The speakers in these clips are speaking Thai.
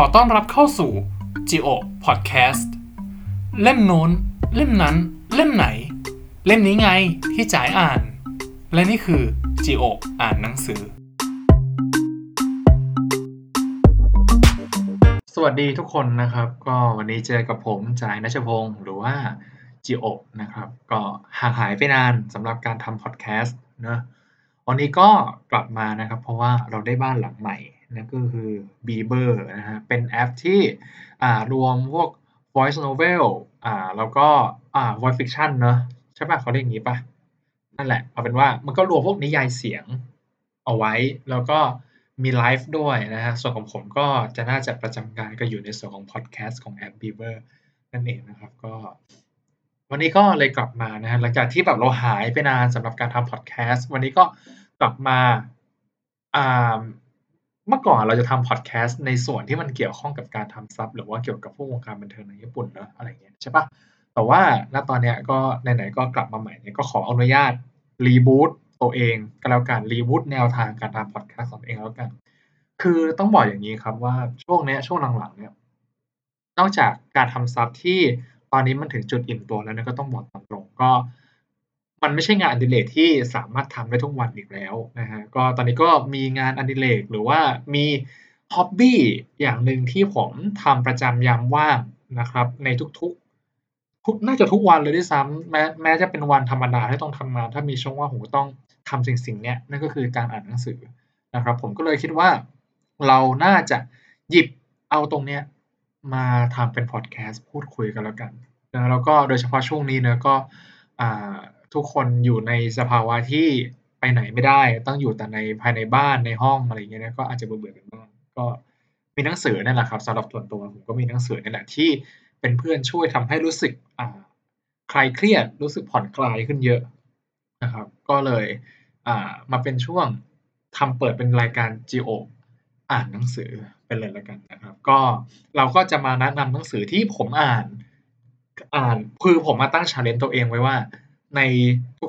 อต้อนรับเข้าสู่ Geo Podcast เล่มโน้น เล่มนั้น เล่มไหน เล่มนี้ไงที่จ่ายอ่าน และนี่คือ Geo อ่านหนังสือ สวัสดีทุกคนนะครับ ก็วันนี้เจอกับผมจ่ายนัชพงศ์หรือว่า Geo นะครับ ก็ห่างหายไปนานสำหรับการทำพอดแคสต์นะวันนี้ก็กลับมานะครับ เพราะว่าเราได้บ้านหลังใหม่ นั่นก็คือ Beaver นะฮะ เป็นแอปที่อ่ารวมพวก voice novel อ่า แล้วก็อ่า voice fiction เนอะใช่ป่ะเขาเรียกอย่างนี้ป่ะ นั่นแหละ เอาเป็นว่ามันก็รวมพวกนิยายเสียงเอาไว้ แล้วก็มีไลฟ์ด้วยนะฮะ ส่วนของผมก็จะน่าจะประจำการก็อยู่ในส่วนของพอดแคสต์ของแอป Beaver นั่นเองนะครับ ก็ วันนี้ก็เลยกลับมานะฮะ หลังจากที่แบบเราหายไปนานสำหรับการทำพอดแคสต์ วันนี้ก็กลับมาอ่า เมื่อก่อนเราจะทำพอดแคสต์ในส่วนที่มันเกี่ยวข้องกับการทำ sub หรือว่าเกี่ยวกับพวกวงการบันเทิงในญี่ปุ่นเนอะอะไรเงี้ยใช่ปะแต่ว่าณตอนเนี้ยก็ไหนๆก็กลับมาใหม่เนี่ยก็ขออนุญาต reboot ตัวเองก็แล้วกัน reboot แนวทางการทำพอดแคสต์ของตัวเองแล้วกัน คือต้องบอกอย่างนี้ครับว่าช่วงเนี้ยช่วงหลังๆเนี่ยนอกจากการทำ sub ที่ตอนนี้มันถึงจุดอิ่มตัวแล้วนะก็ต้องบอกตามตรงก็ มันไม่ใช่งานอดิเรกที่สามารถทำได้ทุกวันอีกแล้วนะฮะก็ตอนนี้ก็มีงานอดิเรกหรือว่ามีฮ็อบบี้อย่างหนึ่งที่ผมทำประจำยามว่างนะครับ ในทุกๆทุกน่าจะทุกวันเลยด้วยซ้ำแม้แม้จะเป็นวันธรรมดาที่ต้องทำงาน ถ้ามีช่วงว่างผมก็ต้องทำสิ่งสิ่งเนี้ยนั่นก็คือการอ่านหนังสือนะครับ ผมก็เลยคิดว่าเราน่าจะหยิบเอาตรงเนี้ยมาทำเป็นพอดแคสต์พูดคุยกันแล้วกันนะแล้วก็โดยเฉพาะช่วงนี้เนะก็อ่า ทุกคนอยู่ในสภาวะที่ไปไหนไม่ได้ ต้องอยู่แต่ในภายในบ้านในห้องอะไรเงี้ยนะก็อาจจะเบื่อๆกันบ้างก็มีหนังสือนั่นแหละครับสำหรับส่วนตัวผมก็มีหนังสือนี่แหละที่เป็นเพื่อนช่วยทำให้รู้สึกอ่าคลายเครียดรู้สึกผ่อนคลายขึ้นเยอะนะครับ ก็เลยอ่ามาเป็นช่วงทำเปิดเป็นรายการ Geo อ่านหนังสือไปเลยล้วกันนะครับ ก็เราก็จะมาแนะนำหนังสือที่ผมอ่าน อ่านคือผมมาตั้ง challenge ตัวเองไว้ว่า ใน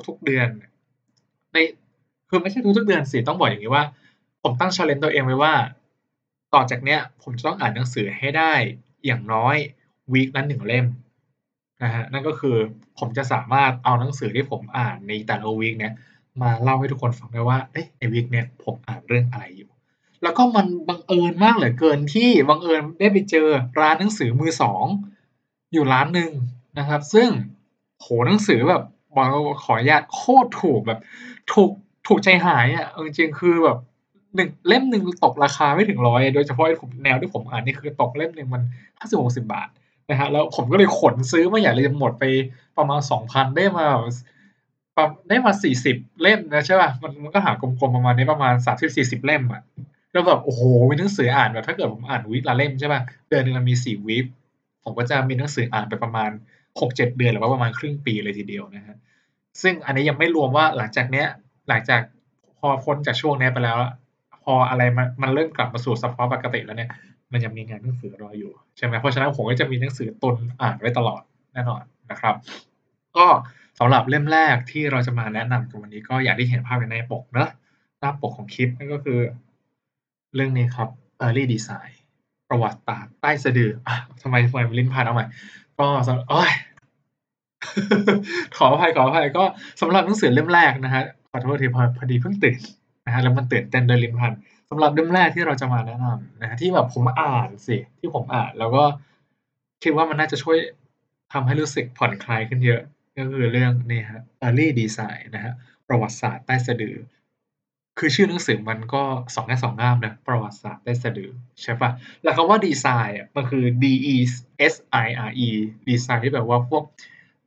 ทุกๆเดือน ในคือไม่ใช่ทุกๆเดือนสิต้องบอกอย่างนี้ว่า ผมตั้ง challenge ตัวเองไว้ว่า ต่อจากเนี้ย ผมจะต้องอ่านหนังสือให้ได้อย่างน้อยวีคละหนึ่งเล่มนะฮะนั่นก็คือผมจะสามารถเอาหนังสือที่ผมอ่านในแต่ละวีคเนี้ยมาเล่าให้ทุกคนฟังได้ว่าเอ๊ะในวีคเนี้ยผมอ่านเรื่องอะไรอยู่ แล้วก็มันบังเอิญมากเหลือเกินที่บังเอิญได้ไปเจอร้านหนังสือมือสองอยู่ร้านหนึ่งนะครับ ซึ่งโหหนังสือแบบ บอกขออนุญาตโคตรถูกแบบ ถูกถูกใจหายอะจริงๆคือแบบหนึ่งเล่มหนึ่งตกราคาไม่ถึงร้อยโดยเฉพาะผมแนวที่ผมอ่านนี่คือตกเล่มหนึ่งมันห้าสิบหกสิบาทนะฮะแล้วผมก็เลยขนซื้อมาอย่างเลยหมดไปประมาณสองพันได้มาได้มาสี่สิบเล่มนะใช่ป่ะมันมันก็หากลมๆประมาณนี้ประมาณสามสิบสี่สิบเล่มอะแล้วแบบโอ้โหมีหนังสืออ่านแบบถ้าเกิดผมอ่านวีคละเล่มใช่ป่ะเดือนหนึ่งมันมีสี่วีคผมก็จะมีหนังสืออ่านไปประมาณ หกเจ็ดเดือนหรือว่าประมาณครึ่งปีเลยทีเดียวนะฮะซึ่งอันนี้ยังไม่รวมว่าหลังจากเนี้ยหลังจากพอพ้นจากช่วงนี้ไปแล้ว พออะไรมันมันเริ่มกลับมาสู่สภาวะปกติแล้วเนี่ย มันยังมีงานหนังสือรออยู่ใช่ไหมเพราะฉะนั้นผมก็จะมีหนังสือตุนอ่านไว้ตลอดแน่นอนนะครับ ก็สำหรับเล่มแรกที่เราจะมาแนะนำกันวันนี้ก็อย่างที่เห็นภาพในปกเนอะหน้าปกของคลิปนั่นก็คือ เรื่องนี้ครับ Early Design ประวัติศาสตร์ใต้สะดืออะทำไมทำไมลิ้นพันเอาใหม่ ก็โอ้ย ขออภัยขออภัยก็สำหรับหนังสือเล่มแรกนะฮะขอโทษทีพอพอดีเพิ่งตื่นนะฮะแล้วมันตื่นเต้นโดยลิ้นพันสำหรับเล่มแรกที่เราจะมาแนะนำนะฮะที่แบบผมอ่านสิที่ผมอ่านแล้วก็คิดว่ามันน่าจะช่วยทำให้รู้สึกผ่อนคลายขึ้นเยอะ ก็คือเรื่องนี่ฮะ Early Design นะฮะประวัติศาสตร์ใต้สะดือ คือชื่อหนังสือมันก็สองแง่สองงามนะประวัติศาสตร์ใต้สะดือใช่ปะแล้วคำว่าดีไซน์อะมันคือ D E S I R E ดีไซน์ที่แบบว่าพวก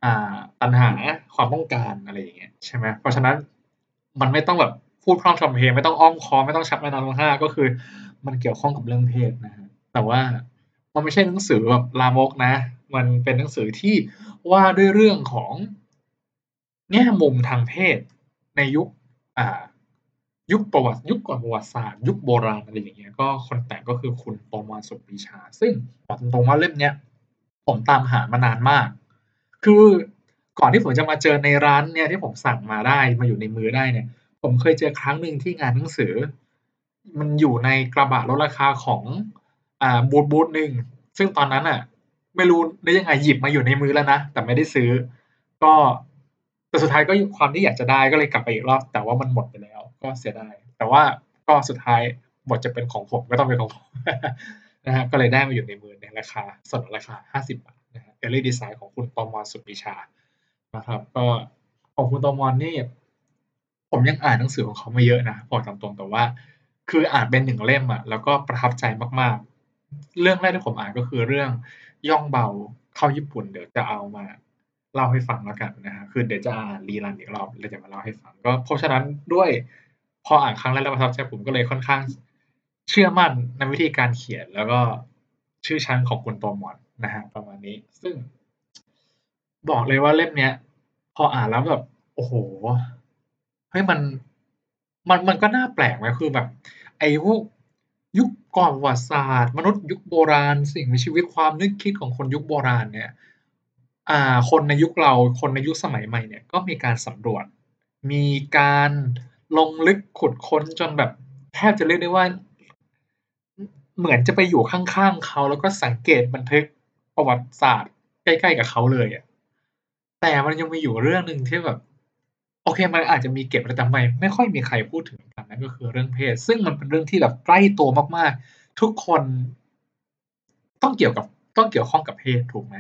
อ่าปัญหาความต้องการอะไรอย่างเงี้ยใช่ไหมเพราะฉะนั้นมันไม่ต้องแบบพูดพร่ำทำเพลงไม่ต้องอ้อมคอไม่ต้องชักแม่น้ำลงห้าก็คือ มันเกี่ยวข้องกับเรื่องเพศนะฮะแต่ว่ามันไม่ใช่หนังสือแบบลามกนะ มันเป็นหนังสือที่ว่าด้วยเรื่องของแง่มุมทางเพศในยุคอ่า ยุคประวัติยุคก่อนประวัติศาสตร์ ยุคโบราณอะไรอย่างเงี้ยก็คนแต่งก็คือคุณปมรสุปรีชา ซึ่งบอกตรงๆว่าเล่มเนี้ยผมตามหามานานมาก คือก่อนที่ผมจะมาเจอในร้านเนี่ยที่ผมสั่งมาได้มาอยู่ในมือได้เนี่ย ผมเคยเจอครั้งหนึ่งที่งานหนังสือ มันอยู่ในกระบะลดราคาของอ่าบูทบูทหนึ่งซึ่งตอนนั้นอะ ไม่รู้ได้ยังไงหยิบมาอยู่ในมือแล้วนะแต่ไม่ได้ซื้อ ก็ แต่สุดท้ายก็ความที่อยากจะได้ก็เลยกลับไปอีกรอบ แต่ว่ามันหมดไปแล้ว ก็เสียดายแต่ว่าก็สุดท้ายบทจะเป็นของผมก็ต้องเป็นของผมนะฮะก็เลยได้มาอยู่ในมือในราคาสนราคาห้าสิบบาทนะฮะเอลี่ดีไซน์ของคุณตอมอนสุวิชานะครับ ก็ของคุณตอมอนนี่ผมยังอ่านหนังสือของเขามาเยอะนะบอกตามตรงแต่ว่า คืออ่านเป็นหนึ่งเล่มอะแล้วก็ประทับใจมาก ๆ เรื่องแรกที่ผมอ่านก็คือเรื่องย่องเบาเข้าญี่ปุ่นเดี๋ยวจะเอามา เล่าให้ฟังแล้วกันนะฮะคือเดี๋ยวจะอ่านรีรันอีกรอบแล้วจะมาเล่าให้ฟัง ก็เพราะฉะนั้นด้วยพออ่านครั้งแรกแล้วประทับใจผมก็เลยค่อนข้างเชื่อมั่นในวิธีการเขียนแล้วก็ชื่อชั้นของคุณโตมอนนะฮะประมาณนี้ ซึ่ง บอกเลยว่าเล่มเนี้ย พออ่านแล้วแบบ โอ้โหเฮ้ยมันมันมันก็น่าแปลกไหมคือแบบ ไอ้พวกยุคก่อนประวัติศาสตร์ มนุษย์ยุคโบราณ สิ่งมีชีวิตความนึกคิดของคนยุคโบราณเนี่ย อ่า คนในยุคเรา คนในยุคสมัยใหม่เนี่ย ก็มีการสำรวจ มีการลงลึกขุดค้นจนแบบ แทบจะเรียกได้ว่า เหมือนจะไปอยู่ข้างๆเขา แล้วก็สังเกตบันทึกประวัติศาสตร์ใกล้ ๆ กับเขาเลยอะ แต่มันยังมีอยู่เรื่องหนึ่งที่แบบ โอเค มันอาจจะมีเก็บแต่ทำไมไม่ค่อยมีใครพูดถึงกัน นั่นก็คือเรื่องเพศ ซึ่งมันเป็นเรื่องที่แบบใกล้ตัวมาก ๆ ทุกคน ต้องเกี่ยวกับ ต้องเกี่ยวข้องกับเพศถูกไหม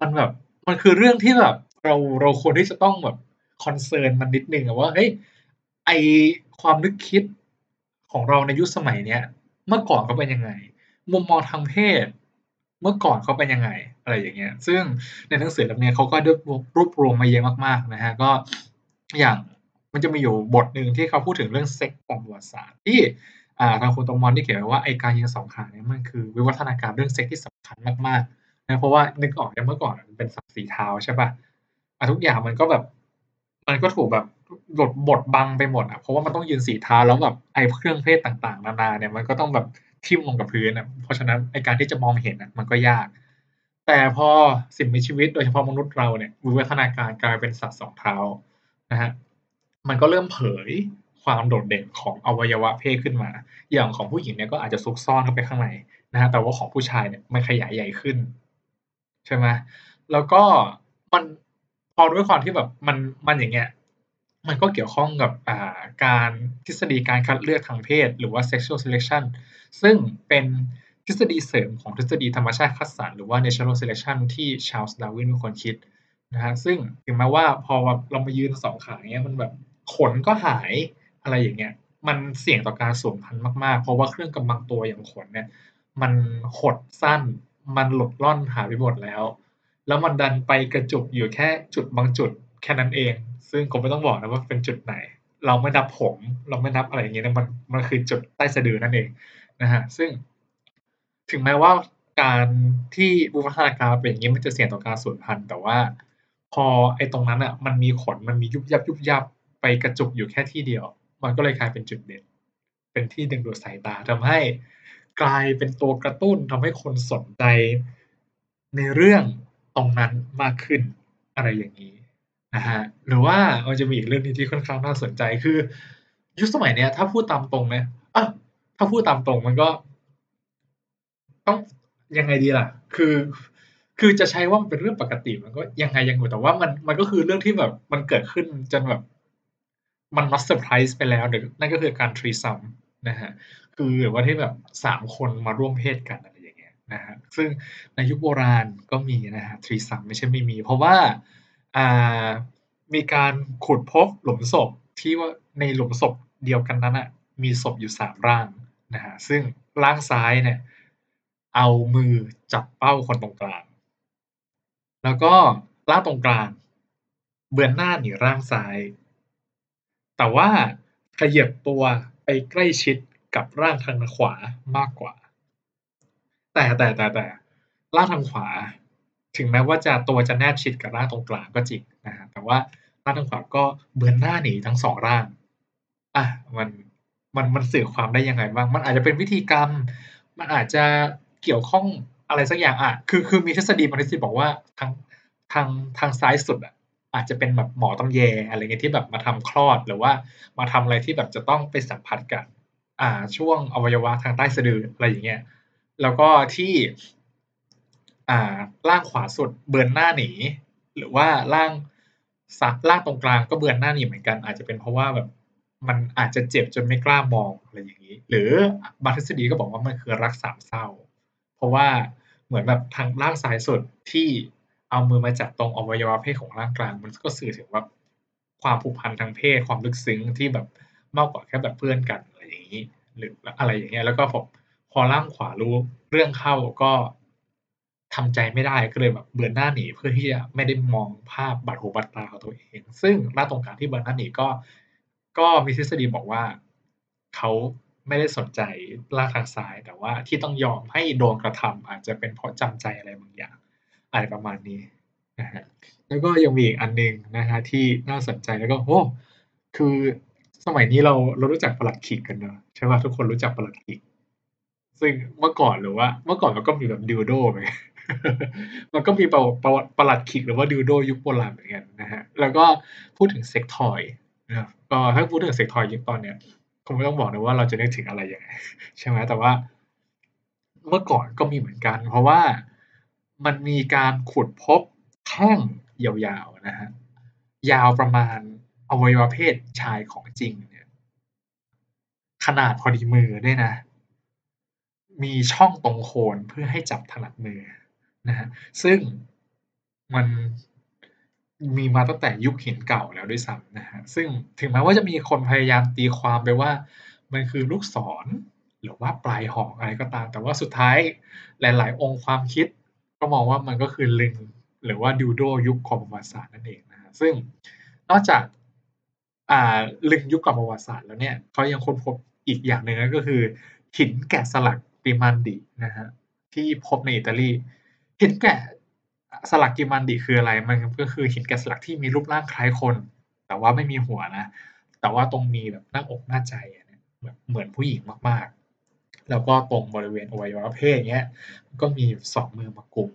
มันแบบ มันคือเรื่องที่แบบเราเราควรที่จะต้องแบบคอนเซิร์นมันนิดนึงว่าเฮ้ยไอความนึกคิดของเราในยุคสมัยเนี้ยเมื่อก่อนเขาเป็นยังไง มุมมองทางเพศ เมื่อก่อนเขาเป็นยังไง อะไรอย่างเงี้ย ซึ่งในหนังสือเล่มนี้เขาก็รวบรวมมาเยอะมากๆนะฮะก็อย่างมันจะมีอยู่บทหนึ่งที่เขาพูดถึงเรื่องเซ็กตามประวัติศาสตร์ที่อ่าทางคุณตมอนที่เขียนไว้ว่าไอการยิงสองขาเนี่ยมันคือวิวัฒนาการเรื่องเซ็กที่สำคัญมากๆ นะเพราะว่านึกออกเมื่อก่อนมันเป็นสัตว์สีเท้าใช่ป่ะทุกอย่างมันก็แบบ มันก็ถูกแบบหลดบดบังไปหมดอะเพราะว่ามันต้องยืนสีเท้าแล้วแบบไอ้เครื่องเพศต่างๆ นานาเนี่ยมันก็ต้องแบบทิ่มลงกับพื้นอะเพราะฉะนั้นไอการที่จะมองเห็นอะมันก็ยาก แต่พอสิ่งมีชีวิตโดยเฉพาะมนุษย์เราเนี่ยวิวัฒนาการกลายเป็นสัตว์สองเท้านะฮะมันก็เริ่มเผยความโดดเด่นของอวัยวะเพศขึ้นมา อย่างของผู้หญิงเนี่ยก็อาจจะซุกซ่อนเข้าไปข้างในนะฮะแต่ว่าของผู้ชายเนี่ยมันขยายใหญ่ขึ้น ใช่ไหมแล้วก็มันพอด้วยความที่แบบมันมันอย่างเงี้ยมันก็เกี่ยวข้องกับอ่าการทฤษฎีการคัดเลือกทางเพศ หรือว่า sexual selection ซึ่งเป็นทฤษฎีเสริมของทฤษฎีธรรมชาติคัดสรรหรือว่า natural selection ที่ชาร์ลส์ดาร์วินเป็นคนคิดนะฮะซึ่งถึงแม้ว่าพอเรามายืนสองขาเงี้ยมันแบบขนก็หายอะไรอย่างเงี้ยมันเสี่ยงต่อการสูญพันธุ์มาก ๆ เพราะว่าเครื่องกำบังตัวอย่างขนเนี่ยมันหดสั้น มันหลุดล่อนหายไปหมดแล้ว แล้วมันดันไปกระจุกอยู่แค่จุดบางจุดแค่นั้นเอง ซึ่งผมไม่ต้องบอกนะว่าเป็นจุดไหน เราไม่นับผม เราไม่นับอะไรอย่างเงี้ยนะมันมันคือจุดใต้สะดือนั่นเองนะฮะซึ่ง ถึงแม้ว่าการที่วิวัฒนาการเป็นอย่างนี้มันจะเสี่ยงต่อการสูญพันธุ์แต่ว่า พอไอ้ตรงนั้นอะ มันมีขนมันมียุบยับยุบยับไปกระจุกอยู่แค่ที่เดียว มันก็เลยกลายเป็นจุดเด่นเป็นที่ดึงดูดสายตาทำให้ กลายเป็นตัวกระตุ้นทำให้คนสนใจในเรื่องตรงนั้นมากขึ้นอะไรอย่างนี้นะฮะหรือว่ามันจะมีอีกเรื่องนึงที่ค่อนข้างน่าสนใจคือ ยุคสมัยเนี้ย ถ้าพูดตามตรงนะอะถ้าพูดตามตรงมันก็ ต้องยังไงดีล่ะ คือ คือจะใช้ว่ามันเป็นเรื่องปกติมันก็ยังไงยังอยู่แต่ว่ามันมันก็คือเรื่องที่แบบมันเกิดขึ้นจนแบบ มัน not surprise ไปแล้วหรือนั่นก็คือการ threesome นะฮะคือหรือว่าที่แบบสามคนมาร่วมเพศกันอะไรอย่างเงี้ยนะฮะซึ่งในยุคโบราณก็มีนะฮะ threesome ไม่ใช่ไม่มี เพราะว่าอ่ามีการขุดพบหลุมศพที่ว่าในหลุมศพเดียวกันนั้นอะมีศพอยู่สามร่างนะฮะซึ่งร่างซ้ายเนี่ย เอามือจับเป้าคนตรงกลาง แล้วก็ร่างตรงกลางเบือนหน้าหนีร่างซ้าย แต่ว่าขยับตัว ไปใกล้ชิดกับร่างทางขวามากกว่า แต่แต่แต่แต่ร่างทางขวา ถึงแม้ว่าจะตัวจะแนบชิดกับร่างตรงกลางก็จริงนะฮะแต่ว่าร่างทางขวาก็เบือนหน้าหนีทั้งสองร่างอะมันมันมันสื่อความได้ยังไงบ้าง มันอาจจะเป็นวิธีกรรม มันอาจจะเกี่ยวข้องอะไรสักอย่างอะ คือคือมีทฤษฎีบางทฤษฎีบอกว่าทางทางทางซ้ายสุดอะ อาจจะเป็นแบบหมอตำแยอะไรเงี้ยที่แบบมาทำคลอดหรือว่ามาทำอะไรที่แบบจะต้องไปสัมผัสกันอ่าช่วงอวัยวะทางใต้สะดืออะไรอย่างเงี้ยแล้วก็ที่อ่าล่างขวาสุดเบือนหน้าหนี หรือว่าล่างซักล่างตรงกลางก็เบือนหน้าหนีเหมือนกัน อาจจะเป็นเพราะว่าแบบมันอาจจะเจ็บจนไม่กล้ามองอะไรอย่างงี้ หรือบางทฤษฎีก็บอกว่ามันคือรักสามเศร้า เพราะว่าเหมือนแบบทางล่างซ้ายสุดที่ เอามือมาจับตรงอวัยวะเพศของล่างกลาง มันก็สื่อถึงว่าความผูกพันทางเพศความลึกซึ้งที่แบบมากกว่าแค่แบบเพื่อนกันอะไรอย่างงี้ หรืออะไรอย่างเงี้ยแล้วก็พอพอล่างขวารู้เรื่องเข้าก็ทำใจไม่ได้ก็เลยแบบเบือนหน้าหนีเพื่อที่จะไม่ได้มองภาพบาดหูบาดตาของตัวเอง ซึ่งล่าตรงกลางที่เบือนหน้าหนีก็ ก็มีทฤษฎีบอกว่าเขาไม่ได้สนใจล่างทางซ้าย แต่ว่าที่ต้องยอมให้โดนกระทำอาจจะเป็นเพราะจำใจอะไรบางอย่าง อะไรประมาณนี้นะครับแล้วก็ยังมีอีกอันหนึ่งนะครับที่น่าสนใจแล้วก็โอ้คือสมัยนี้เราเรารู้จักปลัดขิกกันเนาะใช่เปล่าทุกคนรู้จักปลัดขิก ซึ่งเมื่อก่อนหรือว่า เมื่อก่อนมันก็มีแบบ dildo เหมือนกันมันก็มีประประวัติปลัดขิกหรือว่า dildo ยุคโบราณเหมือนกันนะครับแล้วก็พูดถึงเซ็กทอยนะก็ถ้าพูดถึงเซ็กทอยยุคตอนเนี้ยคงไม่ต้องบอกนะว่าเราจะนึกถึงอะไรยังไงใช่ไหมแต่ว่า เมื่อก่อนก็มีเหมือนกัน เพราะว่า มันมีการขุดพบแท่งยาวๆนะครับยาวประมาณอวัยวะเพศชายของจริงเนี่ยขนาดพอดีมือด้วยนะ มีช่องตรงโคนเพื่อให้จับถนัดมือนะครับซึ่งมันมีมาตั้งแต่ยุคหินเก่าแล้วด้วยซ้ำนะครับซึ่งถึงแม้ว่าจะมีคนพยายามตีความไปว่า มันคือลูกศรหรือว่าปลายหอกอะไรก็ตาม แต่ว่าสุดท้ายหลาย ๆ องค์ความคิด ก็มองว่ามันก็คือลึงหรือว่า dildo ยุคก่อนประวัติศาสตร์นั่นเองนะครับซึ่งนอกจากอ่าลึงยุคก่อนประวัติศาสตร์แล้วเนี่ยเขายังค้นพบอีกอย่างหนึ่งก็คือ หินแกะสลัก Grimaldi นะครับที่พบในอิตาลีหินแกะสลัก Grimaldi คืออะไร มันก็คือหินแกะสลักที่มีรูปร่างคล้ายคน แต่ว่าไม่มีหัวนะ แต่ว่าตรงมีแบบหน้าอกหน้าใจเนี่ยแบบเหมือนผู้หญิงมาก แล้วก็ตรงบริเวณอวัยวะเพศอย่างเงี้ยก็มี2มือมากุม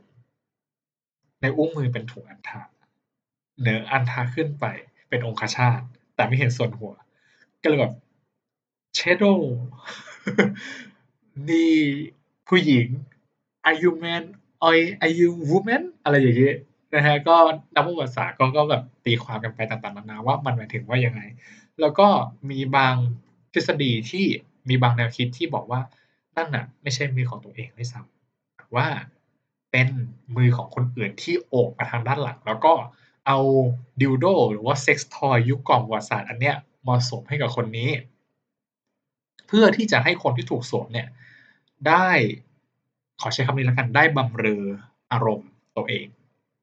ในอุ้งมือเป็นถุงอัณฑะเหนืออัณฑะขึ้นไปเป็นองคชาตแต่ไม่เห็นส่วนหัว ก็เลยแบบ Shadow นี่ผู้หญิง Are you man or are you woman อะไรอย่างเงี้นะครับก็นักประวัติศาสตร์เขาก็แบบตีความกันไปต่างๆนานาว่ามันหมายถึงว่ายังไง แล้วก็มีบางทฤษฎีที่มีบางแนวคิดที่บอกว่า นั่นน่ะไม่ใช่มือของตัวเองด้วยซ้ำแต่ว่าเป็นมือของคนอื่นที่โอบมาทางด้านหลัง แล้วก็เอา dildo หรือว่าเซ็กส์ทอยยุคก่อนประวัติศาสตร์อันเนี้ยมาสวมให้กับคนนี้ เพื่อที่จะให้คนที่ถูกสวมเนี่ยได้ขอใช้คำนี้แล้วกันได้บำเรออารมณ์ตัวเอง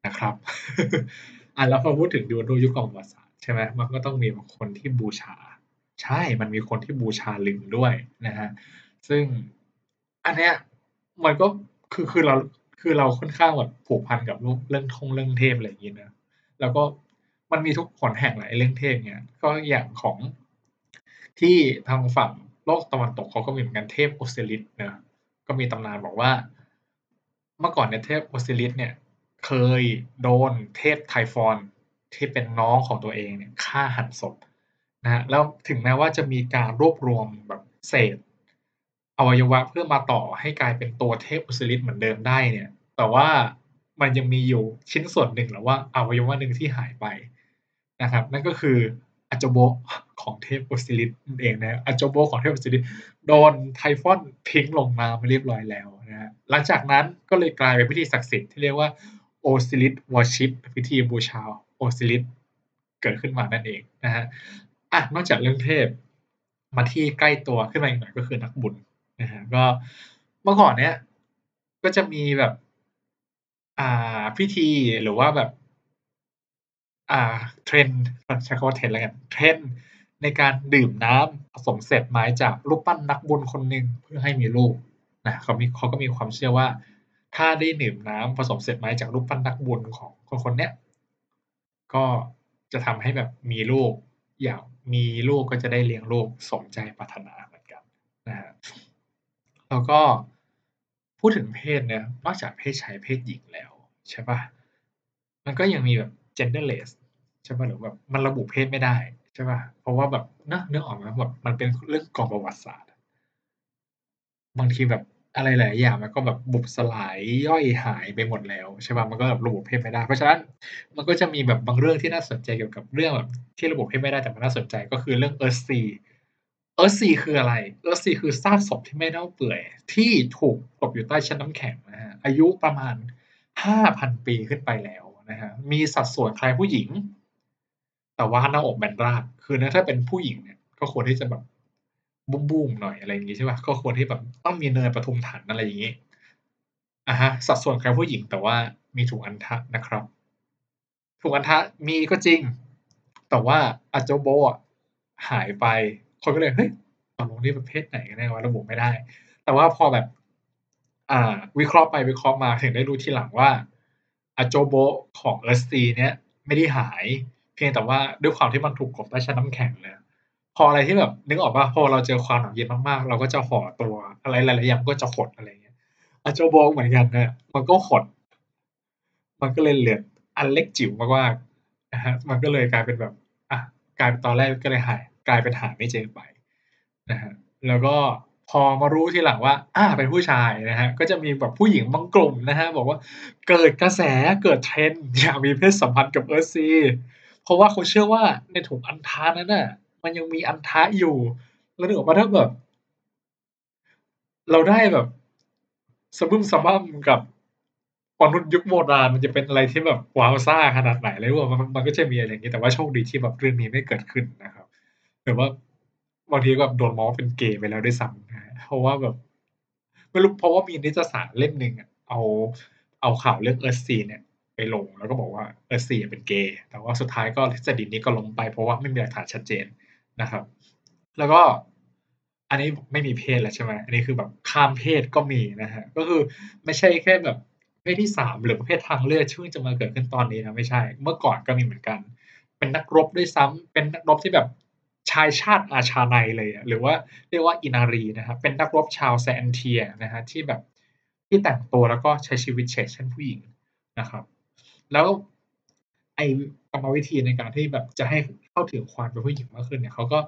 นะครับอ่าแล้วพอพูดถึง dildo ยุคก่อนประวัติศาสตร์ใช่ไหมมันก็ต้องมีคนที่บูชา ใช่มันมีคนที่บูชาลึงด้วยนะครับซึ่ง อันเนี้ยมันก็คือคือเราคือเราค่อนข้างแบบผูกพันกับเรื่องทงเรื่องเทพอะไรอย่างเงี้เนะแล้วก็มันมีทุกหนแห่งหละไอ้เรื่องเทพเนี่ยก็อย่างของที่ทางฝั่งโลกตะวันตกเขาก็มีเหมือนกันเทพ Osiris เนาะก็มีตำนานบอกว่า เมื่อก่อนเนี่ยเทพ Osiris เนี่ย เคยโดนเทพ Typhon ที่เป็นน้องของตัวเองเนี่ยฆ่าหันศพนะครับแล้วถึงแม้ว่าจะมีการรวบรวมแบบเศษ อวัยวะเพื่อมาต่อให้กลายเป็นตัวเทพ Osiris เหมือนเดิมได้เนี่ย แต่ว่ามันยังมีอยู่ชิ้นส่วนหนึ่งหรือว่าอวัยวะหนึ่งที่หายไปนะครับ นั่นก็คือ Ajobo ของเทพ Osiris นั่นเองนะครับของเทพ Osiris โดน Typhon ทิ้งลงน้ำเรียบร้อยแล้วนะครับหลังจากนั้นก็เลยกลายเป็นพิธีศักดิ์สิทธิ์ที่เรียกว่า Osiris Worship พิธีบูชา Osiris เกิดขึ้นมานั่นเองนะครับอะนอกจากเรื่องเทพมาที่ใกล้ตัวขึ้นมาอีกหน่อยก็คือนักบุญ นะครับก็เมื่อก่อนเนี้ยก็จะมีแบบ อ่าพิธีหรือว่าแบบ อ่า trend ใช้คำว่า trend แล้วกัน trend ในการดื่มน้ำผสมเศษไม้จากรูปปั้นนักบุญคนหนึ่งเพื่อให้มีลูกนะเขามีเขาก็มีความเชื่อว่า ถ้าได้ดื่มน้ำผสมเศษไม้จากรูปปั้นนักบุญของคนคนเนี้ยก็จะทำให้แบบมีลูก อยากมีลูกก็จะได้เลี้ยงลูกสมใจปรารถนาเหมือนกันนะครับ แล้วก็พูดถึงเพศเนี่ยนอกจากเพศชายเพศหญิงแล้ว ใช่ปล่ามันก็ยังมีแบบ genderless ใช่ปล่าหรือแบบมันระบุเพศไม่ได้ใช่ปล่าเพราะว่าแบบเนาะนึกอออกไหมแบบมันเป็นเรื่องกอนประวัติศาสตร์อะบางทีแบบอะไรหลายอย่างมันก็แบบบุบสลายย่อยหายไปหมดแล้วใช่เปล่ามันก็แบบระบุเพศไม่ได้ เพราะฉะนั้นมันก็จะมีแบบบางเรื่องที่น่าสนใจเกี่ยวกับเรื่องแบบที่ระบุเพศไม่ได้แต่มันน่าสนใจก็คือเรื่อง Earthsea Earthsea คืออะไร Earthsea คือซากศพที่ไม่เน่าเปื่อย ที่ถูกตกอยู่ใต้ชั้นน้ำแข็งนะครับอายุประมาณ 5,000 ปีขึ้นไปแล้วนะครับมีสัดส่วนคล้ายผู้หญิง แต่ว่าหน้าอกแบนราบคือถ้าเป็นผู้หญิงเนี่ยก็ควรที่จะแบบบู้มๆหน่อยอะไรอย่างงี้ใช่เปล่าก็ควรที่แบบต้องมีเนินปทุมฐานอะไรอย่างงี้อะฮะสัดส่วนคล้ายผู้หญิงแต่ว่ามีถุงอัณฑะนะครับถุงอัณฑะมีก็จริง แต่ว่าอาโจโบอะหายไป คนก็เลยเฮ้ยตกลงนี่มันเพศไหนกันแน่วะระบุไม่ได้ แต่ว่าพอแบบ อ่า วิเคราะห์ไปวิเคราะห์มาถึงได้รู้ทีหลังว่าอาโจโบของ Earthsea เนี่ยไม่ได้หาย เพียงแต่ว่าด้วยความที่มันถูกกลบใต้ชั้นน้ำแข็งเลยพออะไรที่แบบนึกออกเปล่าพอเราเจอความหนาวเย็นมากๆ เราก็จะห่อตัวอะไรหลายๆอย่างก็จะหดอะไรเงี้ยอาโจโบเหมือนกันครับมันก็หด มันก็เลยเหลืออันเล็กจิ๋วมากๆอะฮะมันก็เลยกลายเป็นแบบ อะกลายเป็นตอนแรกก็เลยหาย กลายเป็นหาไม่เจอไปนะครับแล้วก็พอมารู้ทีหลังว่าอาเป็นผู้ชายนะครับก็จะมีแบบผู้หญิงบางกลุ่มนะครับอกว่าเกิดกระแสเกิด trend อยากมีเพศสัมพันธ์กับ Earthsea เพราะว่าเขาเชื่อว่าในถุงอัณฑะนั้นน่ะ มันยังมีอัณฑะอยู่ แล้วนึกออกเปล่าถ้าแบบ เราได้แบบสะบึมสะบั้มกับมนุษย์ยุคโบราณมันจะเป็นอะไรที่แบบว้าวซ่าขนาดไหนเลยหรือเปล่ามันมันก็จะมีอะไรอย่างงี้แต่ว่าโชคดีที่แบบเรื่องนี้ไม่เกิดขึ้นนะครับ หรือว่าบางทีก็แบบโดนมองว่าเป็นเกย์ไปแล้วด้วยซ้ำนะเพราะว่าแบบไม่รู้เพราะว่ามีนิตยสารเล่มหนึ่งอะเอาเอาข่าวเรื่อง Earthsea เนี่ยไปลงแล้วก็บอกว่า Earthsea อะเป็นเกย์แต่ว่าสุดท้ายก็ทฤษฎีนี้ก็ล้มไปเพราะว่าไม่มีหลักฐานชัดเจนนะครับ แล้วก็อันนี้ไม่มีเพศแล้วใช่ไหมอันนี้คือแบบข้ามเพศก็มีนะครับก็คือไม่ใช่แค่แบบเพศที่3หรือประเภททางเลือกที่เพิ่งจะมาเกิดขึ้นตอนนี้นะไม่ใช่ เมื่อก่อนก็มีเหมือนกัน เป็นนักรบด้วยซ้ำเป็นนักรบที่แบบ ชายชาติอาชาไนเลยอะหรือว่าเรียกว่าอินารีนะครับเป็นนักรบชาว Sa'antir นะครับที่แบบที่แต่งตัวแล้วก็ใช้ชีวิตเฉกเช่นผู้หญิงนะครับ แล้วไอกรรมวิธีในการที่แบบจะให้เข้าถึงความเป็นผู้หญิงมากขึ้นเนี่ยเขาก็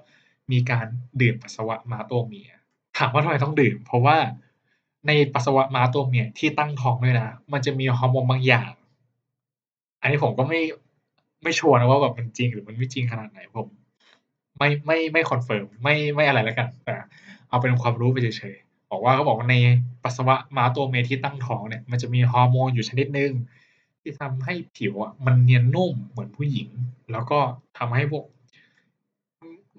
มีการดื่มปัสสาวะม้าตัวเมียถามว่าทำไมต้องดื่ม เพราะว่าในปัสสาวะม้าตัวเมียที่ตั้งท้องด้วยนะ มันจะมีฮอร์โมนบางอย่าง อันนี้ผมก็ไม่ไม่ชัวร์นะว่าแบบมันจริงหรือมันไม่จริงขนาดไหนผม ไม่ไม่ไม่คอนเฟิร์มไม่ไม่อะไรแล้วกันแต่เอาเป็นความรู้ไปเฉยๆบอกว่าเขาบอกว่าในปัสสาวะม้าตัวเมที่ตั้งท้องเนี่ยมันจะมีฮอร์โมนอยู่ชนิดหนึ่งที่ทำให้ผิวอะมันเนียนนุ่มเหมือนผู้หญิง แล้วก็ทำให้พวก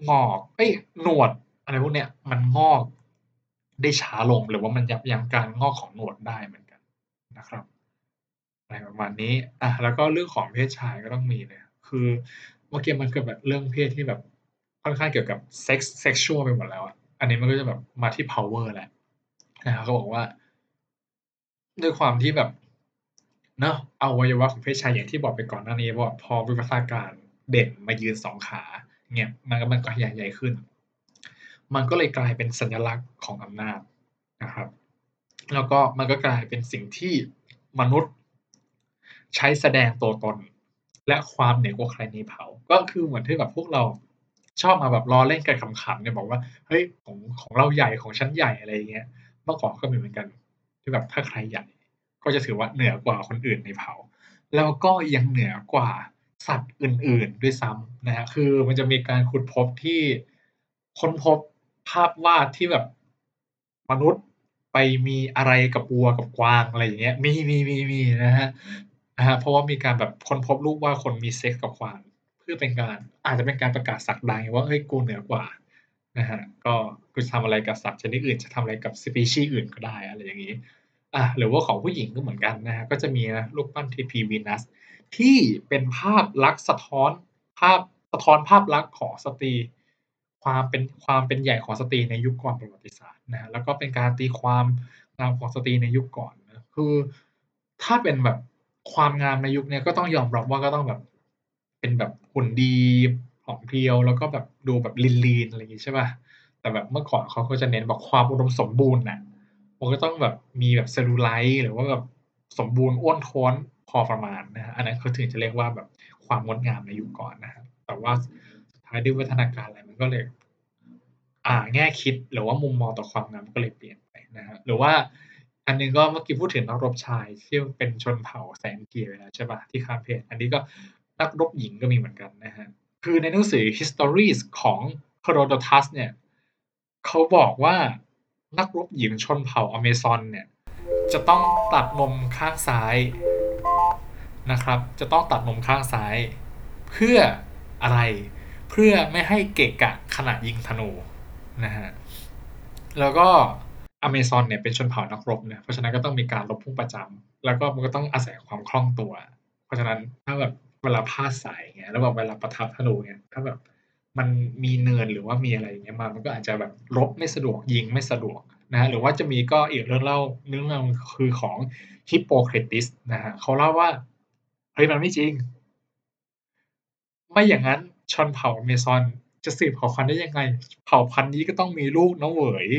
งอกเอ๊ยหนวดอะไรพวกเนี้ยมันงอกได้ช้าลงหรือว่ามันยับยั้งการงอกของหนวดได้เหมือนกันนะครับอะไรประมาณนี้อะแล้วก็เรื่องของเพศชายก็ต้องมีเลยคือเมื่อกี้มันคือแบบเรื่องเพศที่แบบ ค่อนข้างเกี่ยวกับเซ็กส์ sexual ไปหมดแล้วอะอันนี้มันก็จะแบบมาที่เพาว์เวอร์แล้วนะครับเขาบอกว่า ด้วยความที่แบบเนาะอวัยวะของเพศชายอย่างที่บอกไปก่อนหน้านี้ว่าพอวิวัฒนาการเด่นมายืน2ขาเงี้ยมันก็มันก็ใหญ่ขึ้น มันก็เลยกลายเป็นสัญลักษณ์ของอำนาจนะครับ แล้วก็มันก็กลายเป็นสิ่งที่มนุษย์ใช้แสดงตัวตน และความเหนือกว่าใครในเผ่าก็คือเหมือนที่แบบพวกเรา ชอบมาแบบล้อเล่นกันขำๆเนี่ยบอกว่าเฮ้ยของของเราใหญ่ของฉันใหญ่อะไรอย่างเงี้ยเมื่อก่อนก็มีเหมือนกันที่แบบถ้าใครใหญ่ ก็จะถือว่าเหนือกว่าคนอื่นในเผ่า แล้วก็ยังเหนือกว่าสัตว์อื่น ๆ ด้วยซ้ำนะครับคือมันจะมีการขุดพบที่ค้นพบภาพวาดที่แบบมนุษย์ไปมีอะไรกับวัวกับกวางอะไรอย่างเงี้ยมีๆๆๆนะครับนะครับเพราะว่ามีการแบบค้นพบรูปว่าคนมีเซ็กซ์กับกวาง เพื่อเป็นการอาจจะเป็นการประกาศศักดาไงว่าเฮ้ยกูเหนือกว่านะครับก็กูจะทำอะไรกับสัตว์ชนิดอื่นจะทำอะไรกับสปีชีส์อื่นก็ได้อะไรอย่างงี้อ่าหรือว่าของผู้หญิงก็เหมือนกันนะครับก็จะมีนะรูปปั้นเทพีวีนัสที่เป็นภาพลักษณ์สะท้อนภาพสะท้อนภาพลักษณ์ของสตรี ความเป็นความเป็นใหญ่ของสตรีในยุคก่อนประวัติศาสตร์นะครับแล้วก็เป็นการตีความงามของสตรีในยุคก่อนนะคือถ้าเป็นแบบความงามในยุคนี้ก็ต้องยอมรับว่าก็ต้องแบบ เป็นแบบหุ่นดีผอมเพรียว แล้วก็แบบดูแบบ lean ๆอะไรอย่างงี้ใช่เปล่าแต่แบบเมื่อก่อนเขาก็จะเน้นแบบความอุดมสมบูรณ์น่ะมันก็ต้องแบบมีแบบเซลลูไลต์หรือว่าแบบสมบูรณ์อ้วนท้วนพอประมาณนะครับอันนั้นเขาถึงจะเรียกว่าแบบความงดงามในยุคก่อนนะครับแต่ว่าสุดท้ายด้วยวัฒนาการอะไรมันก็เลย อ่าแง่คิดหรือว่ามุมมองต่อความงามก็เลยเปลี่ยนไปนะครับหรือว่าอันนึงก็เมื่อกี้พูดถึงนักรบชายที่เป็นชนเผ่าแสนเกียร์แล้วใช่ปะที่ขามเพศอันนี้ก็ นักรบหญิงก็มีเหมือนกันนะฮะ คือในหนังสือ Histories ของ Herodotus เนี่ยเขาบอกว่านักรบหญิงชนเผ่าอเมซอนเนี่ยจะต้องตัดนมข้างซ้ายนะครับ จะต้องตัดนมข้างซ้าย เพื่ออะไรเพื่อไม่ให้เกะกะขณะยิงธนูนะฮะแล้วก็อเมซอนเนี่ยเป็นชนเผ่านักรบเนี่ยเพราะฉะนั้นก็ต้องมีการรบพุ่งประจำแล้วก็มันก็ต้องอาศัยความคล่องตัว เพราะฉะนั้นถ้าแบบ เวลาพาดสายเงี้ยแล้วแบบเวลาประทับธนูเนี่ยถ้าแบบมันมีเนินหรือว่ามีอะไรอย่างเงี้ยมา มันก็อาจจะแบบรบไม่สะดวกยิงไม่สะดวกนะฮะหรือว่าจะมีก็อีกเรื่องเล่าเรื่องเล่าคือของฮิปโปเครติสนะฮะเขาเล่าว่าเฮ้ยมันไม่จริง ไม่อย่างนั้นชนเผ่าอเมซอนจะสืบเผ่าพันธุ์ได้ยังไง เผ่าพันธุ์นี้ก็ต้องมีลูกน้องเหวย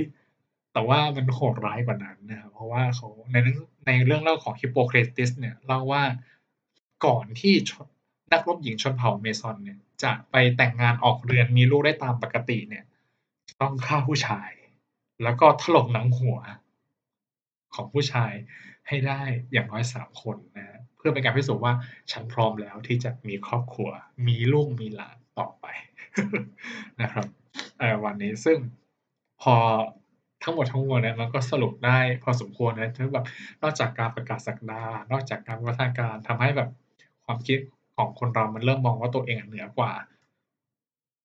แต่ว่ามันโหดร้ายกว่านั้นนะครับเพราะว่าเขาในในเรื่องเล่าของฮิปโปเครติสเนี่ยเล่าว่าก่อนที่ นักรบหญิงชนเผ่าเมซอนเนี่ยจะไปแต่งงานออกเรือนมีลูกได้ตามปกติเนี่ย ต้องฆ่าผู้ชาย แล้วก็ถลกหนังหัว ของผู้ชายให้ได้อย่างน้อยสามคนนะเพื่อเป็นการพิสูจน์ว่าฉันพร้อมแล้วที่จะมีครอบครัว มีลูกมีหลานต่อไปนะครับวันนี้ซึ่งพอทั้งหมดทั้งมวลเนี่ยมันก็สรุปได้พอสมควรนะทั้งแบบนอกจากการประกาศสักดานอกจากการวัฒนาการทำให้แบบความคิด ของคนเรามันเริ่มมองว่าตัวเองเหนือกว่า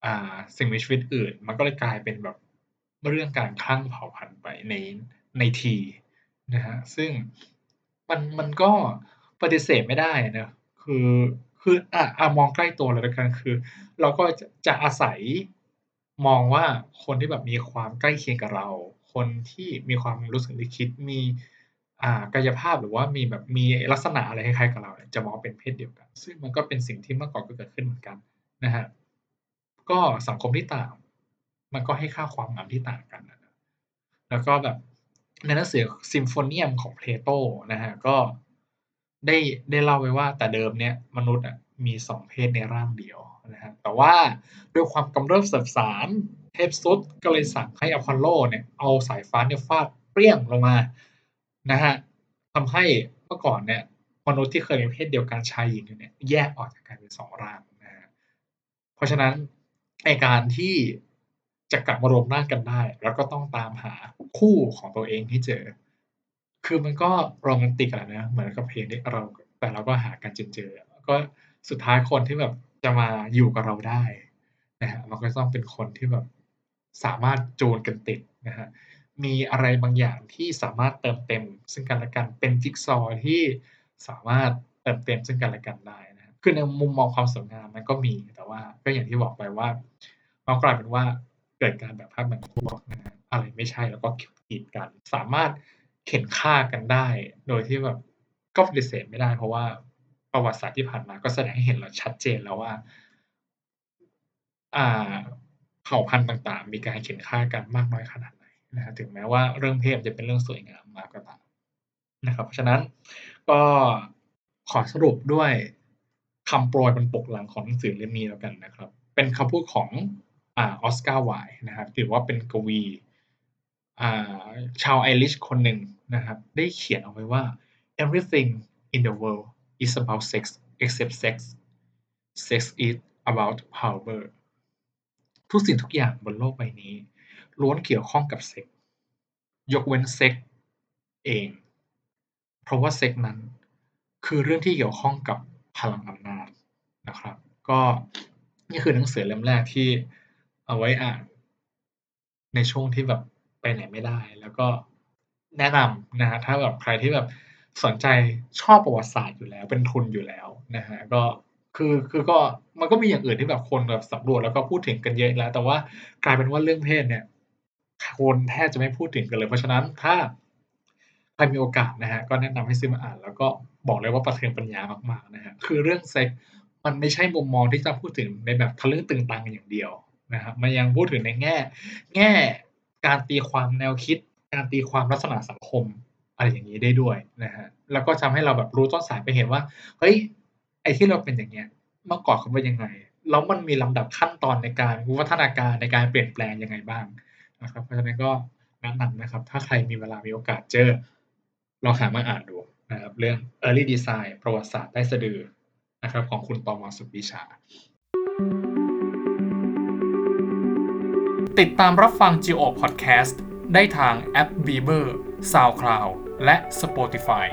อ่า สิ่งมีชีวิตอื่น มันก็เลยกลายเป็นแบบเรื่องการคลั่งเผ่าพันธุ์ไปในในทีนะฮะซึ่งมันมันก็ปฏิเสธไม่ได้นะคือคืออะอะมองใกล้ตัวเลยล้วกันคือ เราก็จะจะอาศัยมองว่าคนที่แบบมีความใกล้เคียงกับเรา คนที่มีความรู้สึกนึกคิดมี อ่ากายภาพหรือว่ามีแบบมีลักษณะอะไรคล้ายๆกับเราจะมองเป็นเพศเดียวกัน ซึ่งมันก็เป็นสิ่งที่เมื่อก่อนก็เกิดขึ้นเหมือนกันนะฮะก็สังคมที่ต่าง มันก็ให้ค่าความงามที่ต่างกันนะแล้วก็แบบในหนังสือซิมโพเซียมของเพลโตนะฮะก็ได้ได้เล่าไว้ว่าแต่เดิมเนี่ยมนุษย์อะมีสองเพศในร่างเดียวนะฮะแต่ว่าด้วยความกำเริบเสบสารเทพซุสก็เลยสั่งให้อพอลโลเนี่ยเอาสายฟ้าเนี่ยฟาดเปรี้ยงลงมา นะฮะทำให้เมื่อก่อนเนี่ยมนุษย์ที่เคยมีเพศเดียวกันชายหญิงเนี่ยแยกออกจากกันเป็นสองร่างนะฮะเพราะฉะนั้นในการที่จะกลับมารวมร่างกันได้ แล้วก็ต้องตามหาคู่ของตัวเองที่เจอ คือมันก็โรแมนติกอะนะเหมือนกับเพลงที่เราแต่เราก็หากันจนเจอ ก็สุดท้ายคนที่แบบจะมาอยู่กับเราได้นะฮะมันก็ต้องเป็นคนที่แบบสามารถจูนกันติดนะฮะ มีอะไรบางอย่างที่สามารถเติมเต็ม ซึ่งกันและกันเป็นจิ๊กซอที่สามารถเติมเต็มซึ่งกันและกันได้นะคือในมุมมองความสวยงามมันก็มีแต่ว่าก็อย่างที่บอกไปว่ามันกลายเป็นว่าเกิดการแบบภาพเหมือนพวกนะอะไรไม่ใช่แล้วก็ขีดกัน สามารถเข็นฆ่ากันได้ โดยที่แบบก็ปฏิเสธไม่ได้ เพราะว่าประวัติศาสตร์ที่ผ่านมาก็แสดงให้เห็นเราชัดเจนแล้วว่า อ่าเผ่าพันธุ์ต่างๆ มีการเข็นฆ่ากันมากน้อยขนาด นะฮะถึงแม้ว่าเรื่องเพศจะเป็นเรื่องสวยงามมากก็ตามนะครับ เพราะฉะนั้นก็ขอสรุปด้วยคำโปรยบนปกหลังของหนังสือเล่มนี้แล้วกันนะครับ เป็นคำพูดของออสการ์ไวนะครับถือว่าเป็นกวีชาวไอริชคนหนึ่งนะครับ ได้เขียนเอาไว้ว่า everything in the world is about sex except sex sex is about power ทุกสิ่งทุกอย่างบนโลกใบนี้ ล้วนเกี่ยวข้องกับเซ็กยกเว้นเซ็กเอง เพราะว่าเซ็กนั้น คือเรื่องที่เกี่ยวข้องกับพลังอำนาจนะครับ ก็นี่คือหนังสือเล่มแรกที่เอาไว้อ่านในช่วงที่แบบไปไหนไม่ได้ แล้วก็แนะนำนะฮะถ้าแบบใครที่แบบสนใจชอบประวัติศาสตร์อยู่แล้ว เป็นทุนอยู่แล้วนะฮะก็คือคือก็มันก็มีอย่างอื่นที่แบบคนแบบสำรวจแล้วก็พูดถึงกันเยอะแล้ว แต่ว่ากลายเป็นว่าเรื่องเพศเนี่ย คนแทบจะไม่พูดถึงกันเลย เพราะฉะนั้นถ้าใครมีโอกาสนะฮะก็แนะนำให้ซื้อมาอ่าน แล้วก็บอกเลยว่าประเทืองปัญญามากๆนะฮะคือเรื่องเซ็กมันไม่ใช่มุมมองที่จะพูดถึงในแบบทะลึ่งตึงตังอย่างเดียวนะครับมันยังพูดถึงในแง่ แง่การตีความแนวคิด การตีความลักษณะสังคมอะไรอย่างนี้ได้ด้วยนะฮะแล้วก็ทำให้เราแบบรู้ต้นสายไปเห็นว่าเฮ้ยไอ้ที่เราเป็นอย่างเงี้ยเมื่อก่อนเขาเป็นยังไงแล้วมันมีลำดับขั้นตอนในการวิวัฒนาการในการเปลี่ยนแปลงยังไงบ้าง นะครับ เพราะฉะนั้นก็แนะนำนะครับ ถ้าใครมีเวลามีโอกาสเจอลองหามาอ่านดูนะครับ เรื่อง Early Design ประวัติศาสตร์ใต้สะดือนะครับ ของคุณตอมอสุขวิชา ติดตามรับฟัง Geo Podcast ได้ทางแอป Bieber SoundCloud และ Spotify